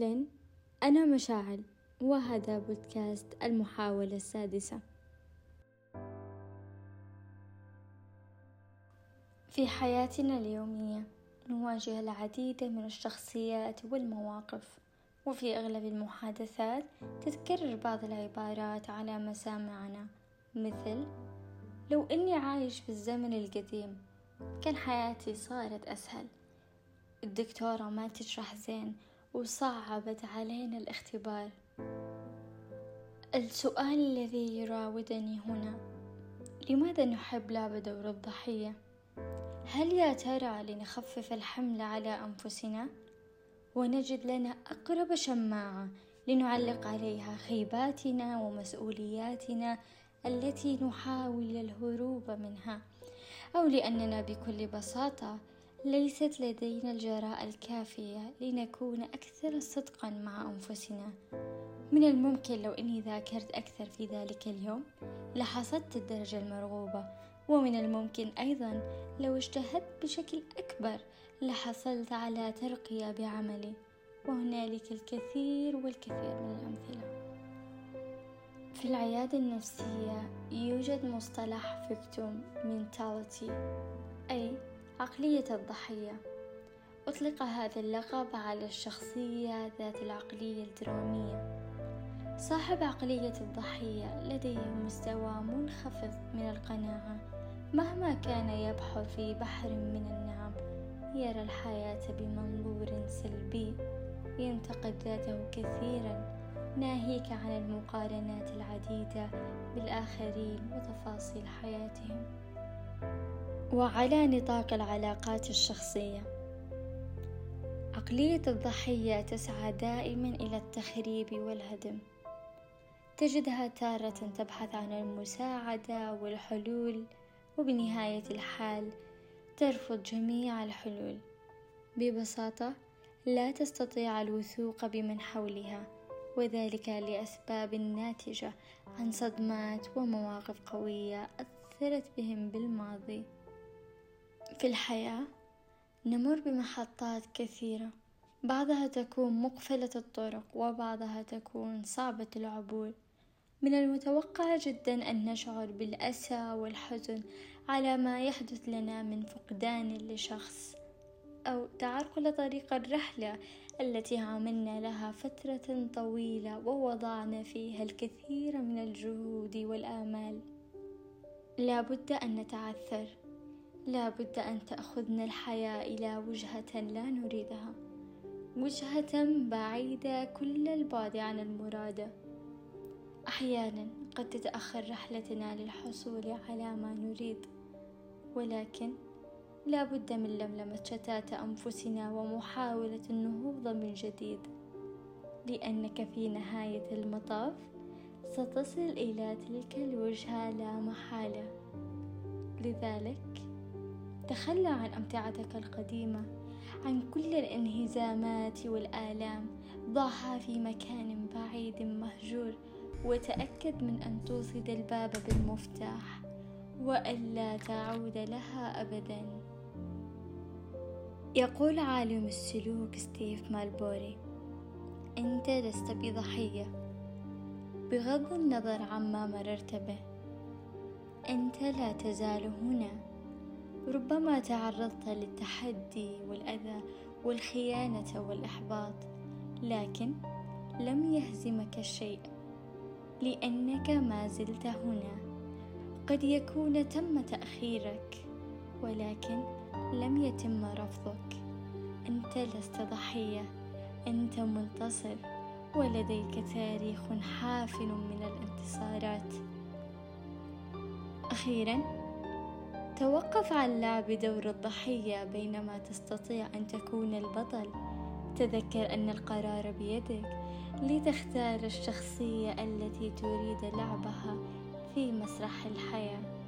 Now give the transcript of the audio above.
أهلا أنا مشاعل وهذا بودكاست المحاولة السادسة. في حياتنا اليومية نواجه العديد من الشخصيات والمواقف وفي أغلب المحادثات تتكرر بعض العبارات على مسامعنا. مثل لو إني عايش في الزمن القديم كان حياتي صارت أسهل. الدكتورة ما تشرح زين وصعبت علينا الاختبار السؤال الذي يراودني هنا لماذا نحب لعب دور الضحية؟ هل يا ترى لنخفف الحمل على أنفسنا؟ ونجد لنا أقرب شماعة لنعلق عليها خيباتنا ومسؤولياتنا التي نحاول الهروب منها أو لأننا بكل بساطة ليست لدينا الجراءة الكافية لنكون أكثر صدقا مع أنفسنا. من الممكن لو أني ذاكرت أكثر في ذلك اليوم لحصدت الدرجة المرغوبة. ومن الممكن أيضا لو اجتهدت بشكل أكبر لحصلت على ترقية بعملي. وهنالك الكثير والكثير من الأمثلة. في العيادة النفسية يوجد مصطلح فيكتوم mentality أي عقلية الضحية. أطلق هذا اللقب على الشخصية ذات العقلية الدرامية. صاحب عقلية الضحية لديه مستوى منخفض من القناعة. مهما كان يبحر في بحر من النعم يرى الحياة بمنظور سلبي. ينتقد ذاته كثيرا ناهيك عن المقارنات العديدة بالآخرين وتفاصيل حياتهم. وعلى نطاق العلاقات الشخصية. عقلية الضحية تسعى دائما إلى التخريب والهدم. تجدها تارة تبحث عن المساعدة والحلول وبنهاية الحال ترفض جميع الحلول. ببساطة لا تستطيع الوثوق بمن حولها وذلك لأسباب ناتجة عن صدمات ومواقف قوية أثرت بهم بالماضي. في الحياة نمر بمحطات كثيرة بعضها تكون مقفلة الطرق وبعضها تكون صعبة العبور. من المتوقع جدا أن نشعر بالأسى والحزن على ما يحدث لنا من فقدان لشخص أو تعرقل طريق الرحلة التي عملنا لها فترة طويلة ووضعنا فيها الكثير من الجهود والآمال. لا بد أن نتعثر. لا بد أن تأخذنا الحياة إلى وجهة لا نريدها. وجهة بعيدة كل البعد عن المرادة أحيانا قد تتأخر رحلتنا للحصول على ما نريد. ولكن لا بد من لملمة شتات أنفسنا ومحاولة النهوض من جديد. لأنك في نهاية المطاف ستصل إلى تلك الوجهة لا محالة. لذلك تخلى عن أمتعتك القديمة عن كل الانهزامات والآلام. ضعها في مكان بعيد مهجور وتأكد من أن توصد الباب بالمفتاح وألا تعود لها أبدا. يقول عالم السلوك ستيف مالبوري أنت لست بضحية. بغض النظر عما مررت به أنت لا تزال هنا. ربما تعرضت للتحدي والأذى والخيانة والإحباط لكن لم يهزمك الشيء لأنك ما زلت هنا. قد يكون تم تأخيرك ولكن لم يتم رفضك. أنت لست ضحية أنت منتصر ولديك تاريخ حافل من الانتصارات. أخيرا توقف عن لعب دور الضحية بينما تستطيع أن تكون البطل. تذكر أن القرار بيدك لتختار الشخصية التي تريد لعبها في مسرح الحياة.